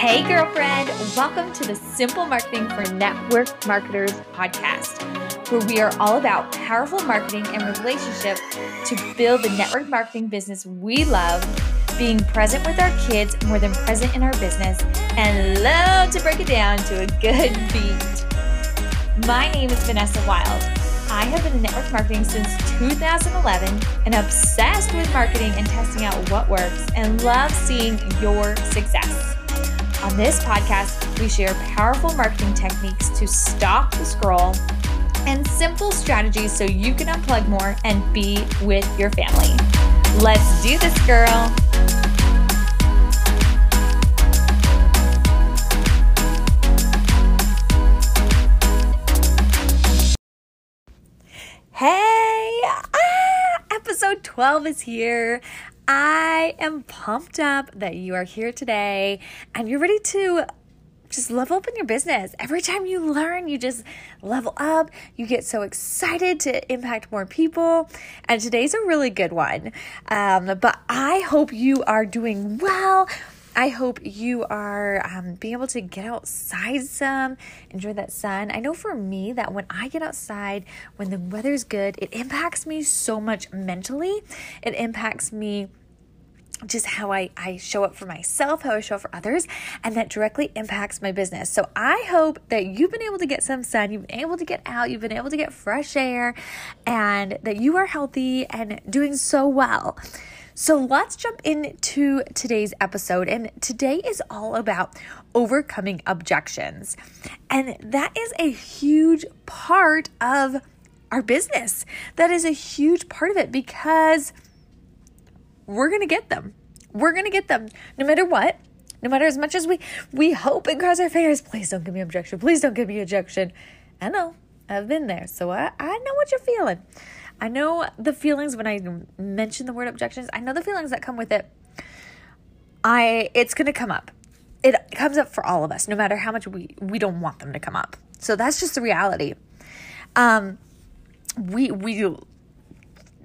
Hey, girlfriend, welcome to the Simple Marketing for Network Marketers podcast, where we are all about powerful marketing and relationship to build the network marketing business we love, being present with our kids more than present in our business, and love to break it down to a good beat. My name is Vanessa Wilde. I have been in network marketing since 2011 and obsessed with marketing and testing out what works and love seeing your success. On this podcast, we share powerful marketing techniques to stop the scroll and simple strategies so you can unplug more and be with your family. Let's do this, girl. Hey, ah, episode 12 is here. I am pumped up that you are here today and you're ready to just level up in your business. Every time you learn, you just level up. You get so excited to impact more people. And today's a really good one. Um, but I hope you are doing well. I hope you are um, being able to get outside some, enjoy that sun. I know for me that when I get outside, when the weather's good, it impacts me so much mentally. It impacts me just how I, I show up for myself, how I show up for others, and that directly impacts my business. So I hope that you've been able to get some sun, you've been able to get out, you've been able to get fresh air, and that you are healthy and doing so well. So let's jump into today's episode. And today is all about overcoming objections. And that is a huge part of our business. That is a huge part of it because we're going to get them. We're going to get them no matter what. No matter as much as we we hope and cross our fingers, please don't give me objection. Please don't give me objection. I know. I've been there. So I, I know what you're feeling. I know the feelings when I mention the word objections. I know the feelings that come with it. I it's going to come up. It comes up for all of us no matter how much we we don't want them to come up. So that's just the reality. Um we we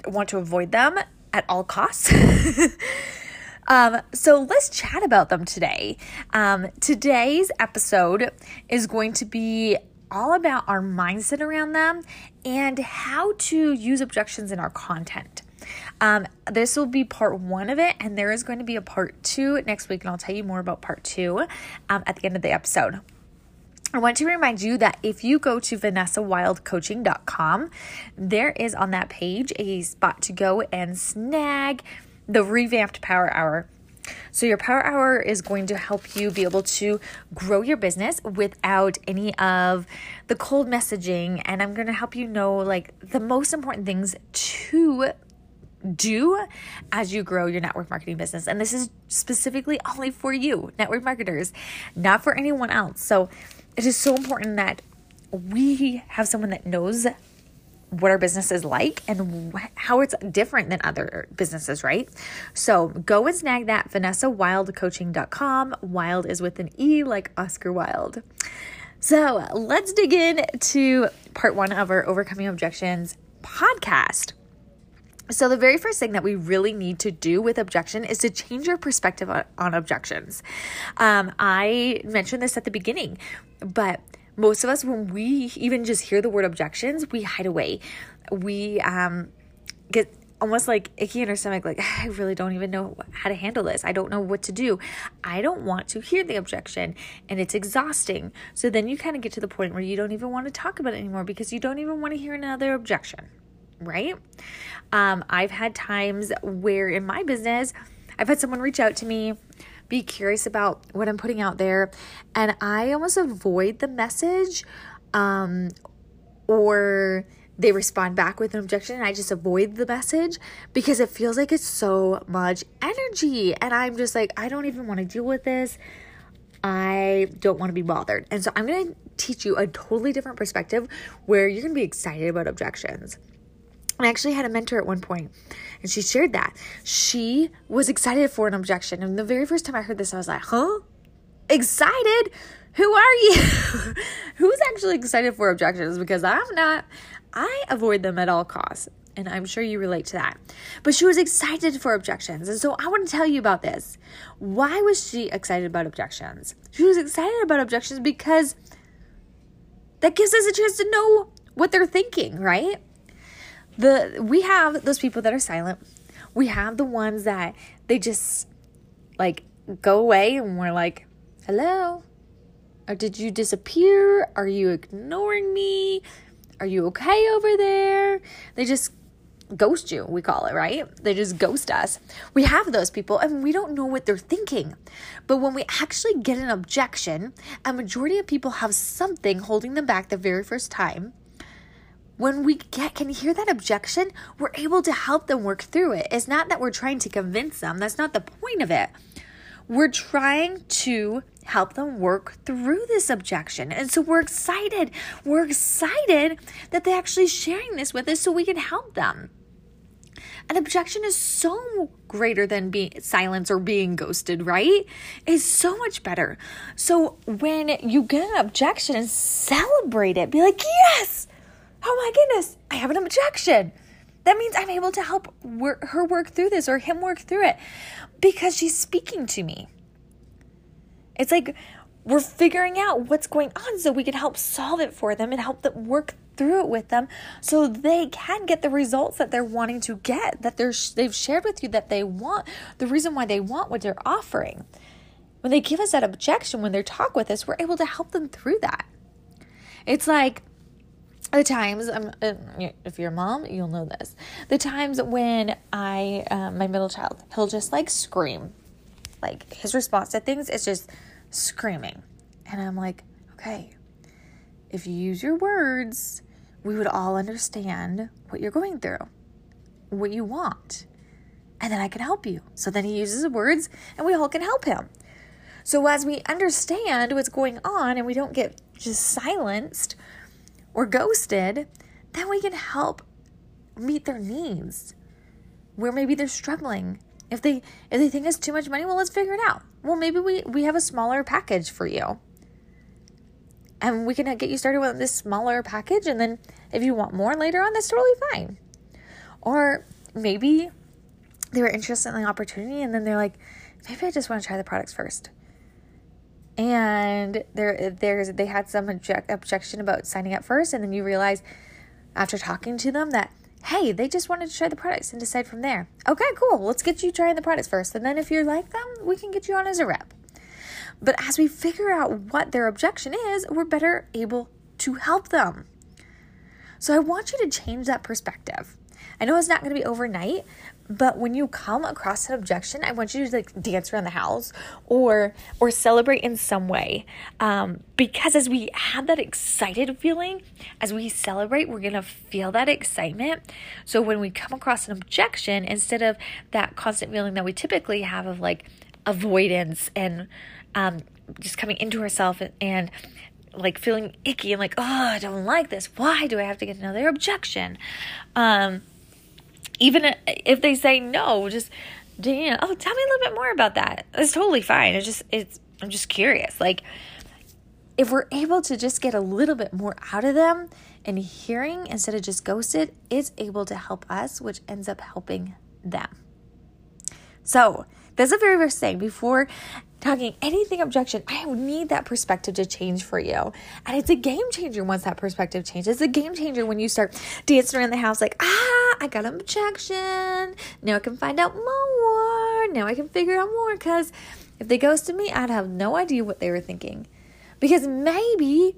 want to avoid them at all costs. um, so let's chat about them today. Um, today's episode is going to be all about our mindset around them and how to use objections in our content. Um, this will be part one of it, and there is going to be a part two next week, and I'll tell you more about part two um, at the end of the episode. I want to remind you that if you go to vanessawildecoaching.com, there is on that page a spot to go and snag the revamped Power Hour. So, your Power Hour is going to help you be able to grow your business without any of the cold messaging. And I'm going to help you know like the most important things to do as you grow your network marketing business. And this is specifically only for you, network marketers, not for anyone else. So, it is so important that we have someone that knows what our business is like and how it's different than other businesses, right? So go and snag that vanessawildecoaching.com. Wilde is with an E like Oscar Wilde. So let's dig in to part one of our Overcoming Objections podcast. So, the very first thing that we really need to do with objection is to change your perspective on, on objections. Um, I mentioned this at the beginning, but most of us, when we even just hear the word objections, we hide away. We um, get almost like icky in our stomach, like, I really don't even know how to handle this. I don't know what to do. I don't want to hear the objection, and it's exhausting. So then you kind of get to the point where you don't even want to talk about it anymore because you don't even want to hear another objection right? Um, I've had times where in my business, I've had someone reach out to me, be curious about what I'm putting out there, and I almost avoid the message um, or they respond back with an objection and I just avoid the message because it feels like it's so much energy. And I'm just like, I don't even want to deal with this. I don't want to be bothered. And so I'm going to teach you a totally different perspective where you're going to be excited about objections. I actually had a mentor at one point, and she shared that. She was excited for an objection. And the very first time I heard this, I was like, huh? Excited? Who are you? Who's actually excited for objections? Because I'm not. I avoid them at all costs. And I'm sure you relate to that. But she was excited for objections. And so I want to tell you about this. Why was she excited about objections? She was excited about objections because that gives us a chance to know what they're thinking, right? The we have those people that are silent. We have the ones that they just like go away and we're like, "Hello? Or did you disappear? Are you ignoring me? Are you okay over there?" They just ghost you, we call it, right? They just ghost us. We have those people and we don't know what they're thinking. But when we actually get an objection, a majority of people have something holding them back the very first time. When we get can hear that objection, we're able to help them work through it. It's not that we're trying to convince them. That's not the point of it. We're trying to help them work through this objection. And so we're excited. We're excited that they're actually sharing this with us so we can help them. An objection is so greater than being silence or being ghosted, right? Is so much better. So when you get an objection, celebrate it. Be like, yes! Oh my goodness, I have an objection. That means I'm able to help work, her work through this or him work through it because she's speaking to me. It's like we're figuring out what's going on so we can help solve it for them and help them work through it with them so they can get the results that they're wanting to get that they're they've shared with you that they want the reason why they want what they're offering when they give us that objection when they talk with us we're able to help them through that it's like the times um, uh, if you're a mom you'll know this. The times when i uh, my middle child he'll just like scream. Like his response to things is just screaming. And i'm like okay if you use your words we would all understand what you're going through what you want and then i can help you. So then he uses the words and we all can help him. So as we understand what's going on and we don't get just silenced or ghosted, then we can help meet their needs. Where maybe they're struggling. If they if they think it's too much money, well let's figure it out. Well maybe we, we have a smaller package for you. And we can get you started with this smaller package and then if you want more later on, that's totally fine. Or maybe they were interested in the opportunity and then they're like, maybe I just want to try the products first and there there's they had some object, objection about signing up first and then you realize after talking to them that hey they just wanted to try the products and decide from there. Okay cool. Let's get you trying the products first. And then if you like them we can get you on as a rep. But as we figure out what their objection is we're better able to help them. So i want you to change that perspective I know it's not going to be overnight, but when you come across an objection, I want you to like dance around the house or or celebrate in some way. Um, because as we have that excited feeling, as we celebrate, we're gonna feel that excitement. So when we come across an objection, instead of that constant feeling that we typically have of like avoidance and um, just coming into ourselves and, and like feeling icky and like, oh, I don't like this. Why do I have to get another objection? Um, even if they say no, just you oh, tell me a little bit more about that. It's totally fine. It's just it's I'm just curious. Like if we're able to just get a little bit more out of them and hearing instead of just ghosted, it's able to help us, which ends up helping them. So that's the very first thing before talking anything objection, I need that perspective to change for you. And it's a game changer once that perspective changes. It's a game changer when you start dancing around the house like, ah, I got an objection. Now I can find out more. Now I can figure out more. Because if they ghosted me, I'd have no idea what they were thinking. Because maybe,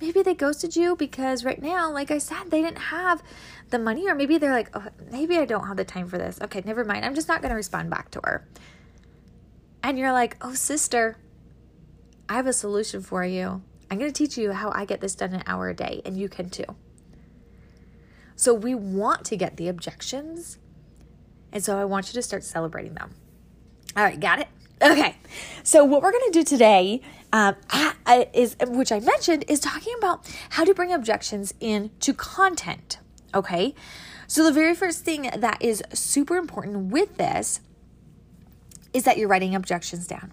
maybe they ghosted you because right now, like I said, they didn't have the money, or maybe they're like, oh, maybe I don't have the time for this. Okay, never mind. I'm just not going to respond back to her and you're like, oh, sister, I have a solution for you. I'm going to teach you how I get this done an hour a day, and you can too. So we want to get the objections. And so I want you to start celebrating them. All right, got it? Okay. So what we're going to do today um, is, which I mentioned, is talking about how to bring objections into content. Okay. So the very first thing that is super important with this is that you're writing objections down.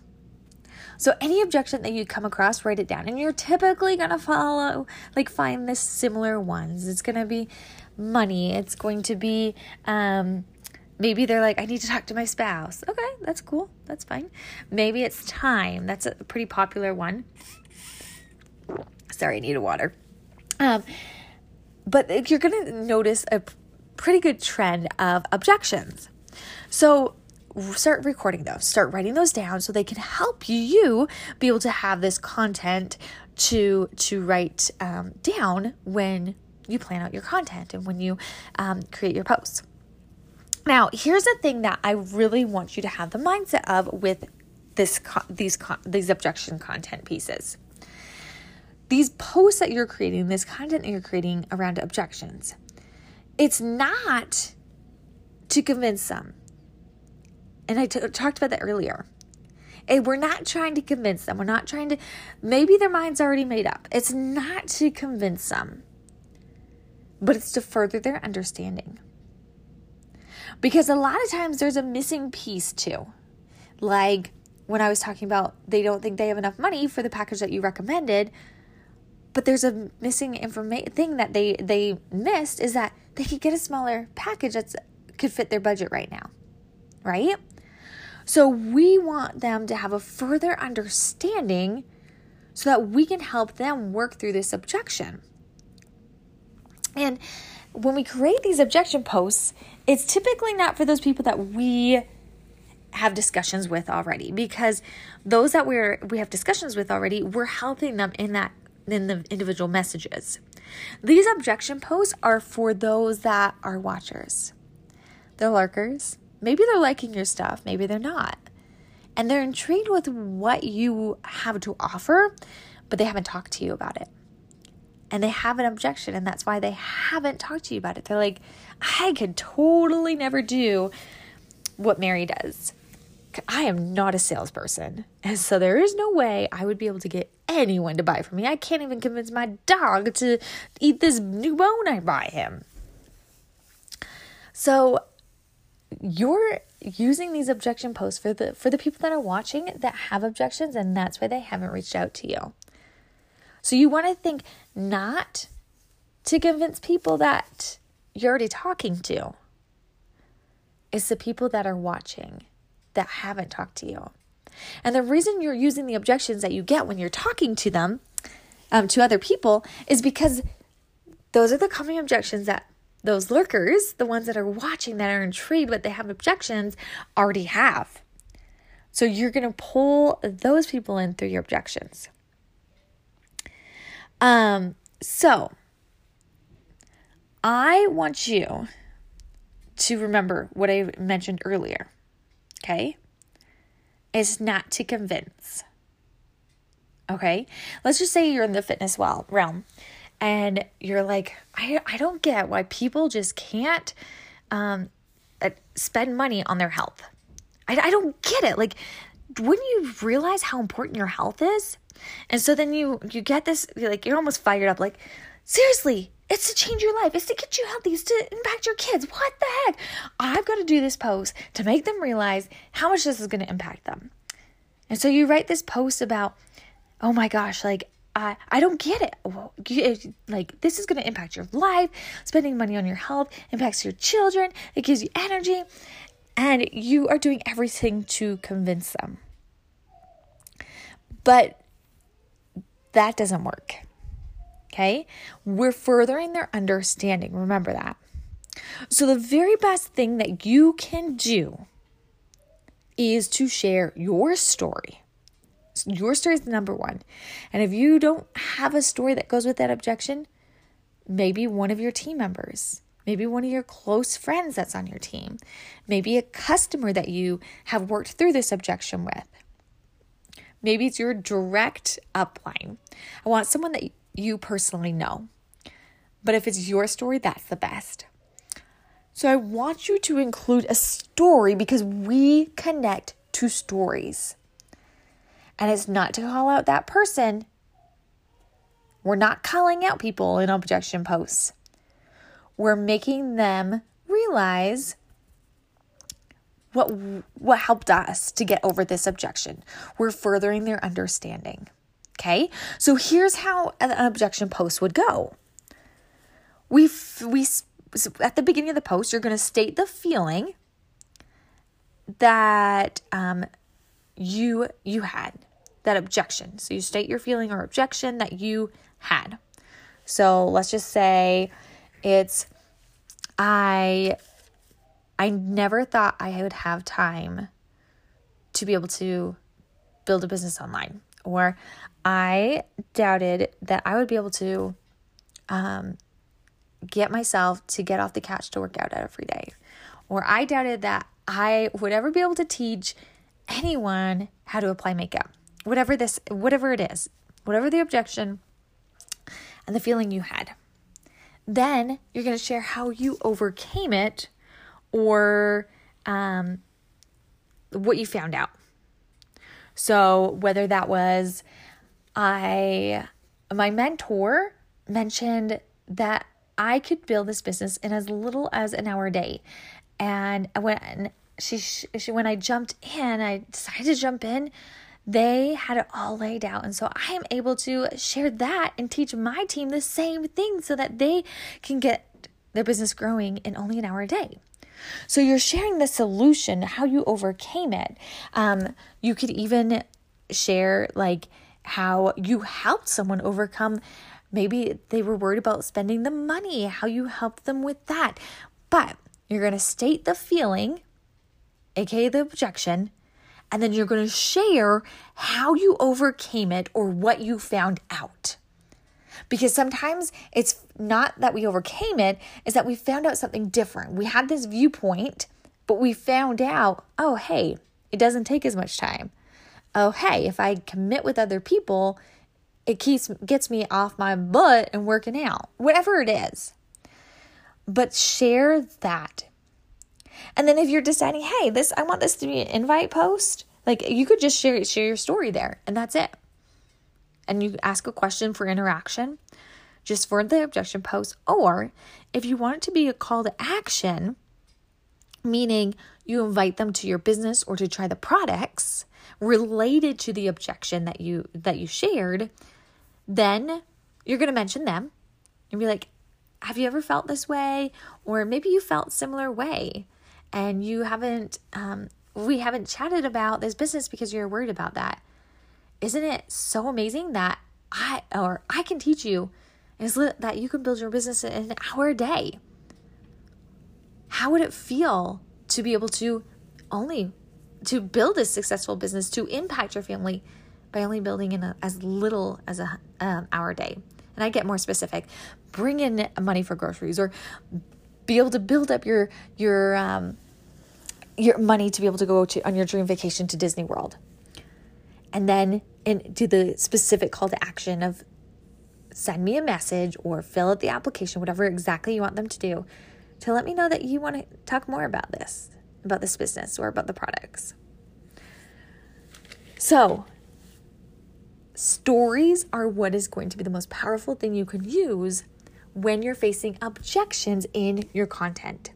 So any objection that you come across, write it down. And you're typically going to follow, like find the similar ones. It's going to be money. It's going to be, um, maybe they're like, I need to talk to my spouse. Okay, that's cool. That's fine. Maybe it's time. That's a pretty popular one. Sorry, I need a water. Um, but you're going to notice a pretty good trend of objections. So start recording those, start writing those down so they can help you be able to have this content to to write um, down when you plan out your content and when you um, create your posts. Now, here's the thing that I really want you to have the mindset of with this these these objection content pieces. These posts that you're creating, this content that you're creating around objections, it's not to convince them. And I t- talked about that earlier. And we're not trying to convince them. We're not trying to, maybe their mind's already made up. It's not to convince them, but it's to further their understanding. Because a lot of times there's a missing piece too. Like when I was talking about they don't think they have enough money for the package that you recommended, but there's a missing information thing that they they missed is that they could get a smaller package that could fit their budget right now. Right? So we want them to have a further understanding so that we can help them work through this objection. And when we create these objection posts, it's typically not for those people that we have discussions with already because those that we're we have discussions with already, we're helping them in that in the individual messages. These objection posts are for those that are watchers. They're lurkers. Maybe they're liking your stuff, maybe they're not. And they're intrigued with what you have to offer, but they haven't talked to you about it and they have an objection and that's why they haven't talked to you about it. They're like, I could totally never do what Mary does. I am not a salesperson. And so there is no way I would be able to get anyone to buy from me. I can't even convince my dog to eat this new bone I buy him. So you're using these objection posts for the for the people that are watching that have objections and that's why they haven't reached out to you. So you want to think not to convince people that you're already talking to. It's the people that are watching that haven't talked to you. And the reason you're using the objections that you get when you're talking to them, um, to other people, is because those are the common objections that those lurkers, the ones that are watching, that are intrigued, but they have objections, already have. So you're going to pull those people in through your objections. Um, so I want you to remember what I mentioned earlier. Okay? Is not to convince. Okay? Let's just say you're in the fitness realm and you're like, I, I don't get why people just can't um, uh, spend money on their health. I, I don't get it. Like, wouldn't you realize how important your health is? And so then you you get this like you're almost fired up like seriously, it's to change your life. It's to get you healthy. It's to impact your kids. What the heck? I've got to do this post to make them realize how much this is going to impact them. And so you write this post about, oh my gosh, like I, I don't get it. Well, you, eh, like this is going to impact your life. Spending money on your health impacts your children. It gives you energy, and you are doing everything to convince them. But that doesn't work. Okay? We're furthering their understanding. Remember that. So, the very best thing that you can do is to share your story. Your story is the number one. And if you don't have a story that goes with that objection, maybe one of your team members, maybe one of your close friends that's on your team, maybe a customer that you have worked through this objection with. Maybe it's your direct upline. I want someone that you personally know. But if it's your story, that's the best. So I want you to include a story because we connect to stories. And it's not to call out that person. We're not calling out people in objection posts. We're making them realize what what helped us to get over this objection. We're furthering their understanding. Okay? So here's how an objection post would go. We we at the beginning of the post, you're going to state the feeling that um, you you had that objection. So you state your feeling or objection that you had. So let's just say it's I I never thought I would have time to be able to build a business online or I doubted that I would be able to um, get myself to get off the couch to work out every day. Or I doubted that I would ever be able to teach anyone how to apply makeup. Whatever this whatever it is, whatever the objection and the feeling you had. Then you're going to share how you overcame it or um, what you found out. So, whether that was I, my mentor mentioned that I could build this business in as little as an hour a day. And when she, she when I jumped in, I decided to jump in, they had it all laid out. And so I am able to share that and teach my team the same thing so that they can get their business growing in only an hour a day. So you're sharing the solution, how you overcame it. Um, you could even share like how you helped someone overcome Maybe they were worried about spending the money, how you help them with that. But you're going to state the feeling, aka the objection, and then you're going to share how you overcame it or what you found out. Because sometimes it's not that we overcame it, is that we found out something different. We had this viewpoint, but we found out, oh, hey, it doesn't take as much time. Oh, hey, if I commit with other people, it keeps gets me off my butt and working out, whatever it is. But share that. And then if you're deciding, hey, this I want this to be an invite post, like you could just share share your story there and that's it. And you ask a question for interaction just for the objection post or if you want it to be a call to action, meaning you invite them to your business or to try the products related to the objection that you that you shared, then you're going to mention them and be like, have you ever felt this way? Or maybe you felt similar way and you haven't, um, we haven't chatted about this business because you're worried about that. Isn't it so amazing that I, or I can teach you is that you can build your business in an hour a day? How would it feel to be able to only to build a successful business, to impact your family, by only building in a, as little as a um, hour a day. And I get more specific. Bring in money for groceries, or be able to build up your your um, your money to be able to go to on your dream vacation to Disney World. And then do the specific call to action of send me a message or fill out the application, whatever exactly you want them to do, to let me know that you want to talk more about this, about this business or about the products. So, Stories are what is going to be the most powerful thing you can use when you're facing objections in your content.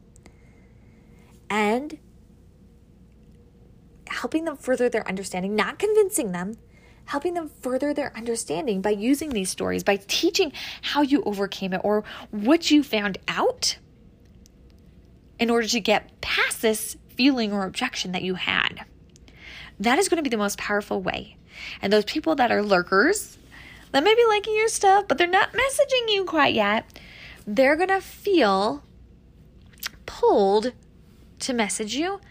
And helping them further their understanding, not convincing them, helping them further their understanding by using these stories, by teaching how you overcame it or what you found out in order to get past this feeling or objection that you had. That is going to be the most powerful way and those people that are lurkers that may be liking your stuff, but they're not messaging you quite yet, they're going to feel pulled to message you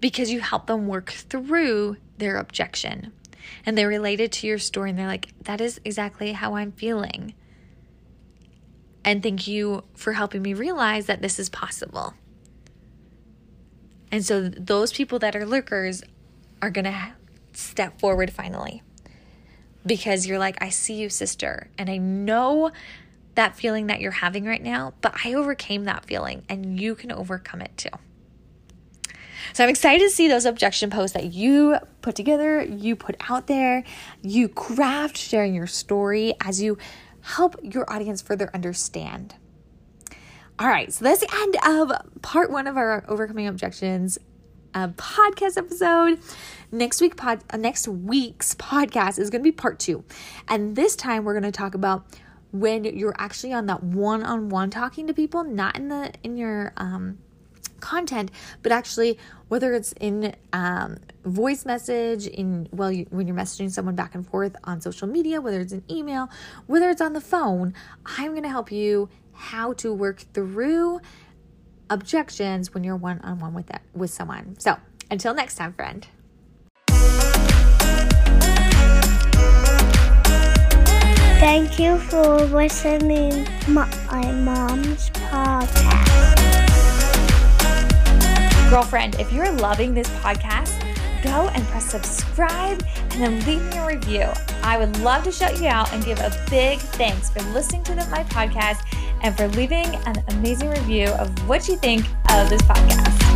because you help them work through their objection. And they're related to your story and they're like, that is exactly how I'm feeling. And thank you for helping me realize that this is possible. And so those people that are lurkers are going to step forward finally. Because you're like, I see you, sister, and I know that feeling that you're having right now, but I overcame that feeling and you can overcome it too. So I'm excited to see those objection posts that you put together, you put out there, you craft sharing your story as you help your audience further understand. All right, so that's the end of part one of our overcoming objections a podcast episode. Next week pod uh, next week's podcast is going to be part 2. And this time we're going to talk about when you're actually on that one-on-one talking to people, not in the in your um content, but actually whether it's in um, voice message, in well, you, when you're messaging someone back and forth on social media, whether it's an email, whether it's on the phone, I'm going to help you how to work through objections when you're one on one with that with someone. So until next time, friend. Thank you for listening my mom's podcast. Girlfriend, if you're loving this podcast, go and press subscribe and then leave me a review. I would love to shout you out and give a big thanks for listening to the, my podcast and for leaving an amazing review of what you think of this podcast.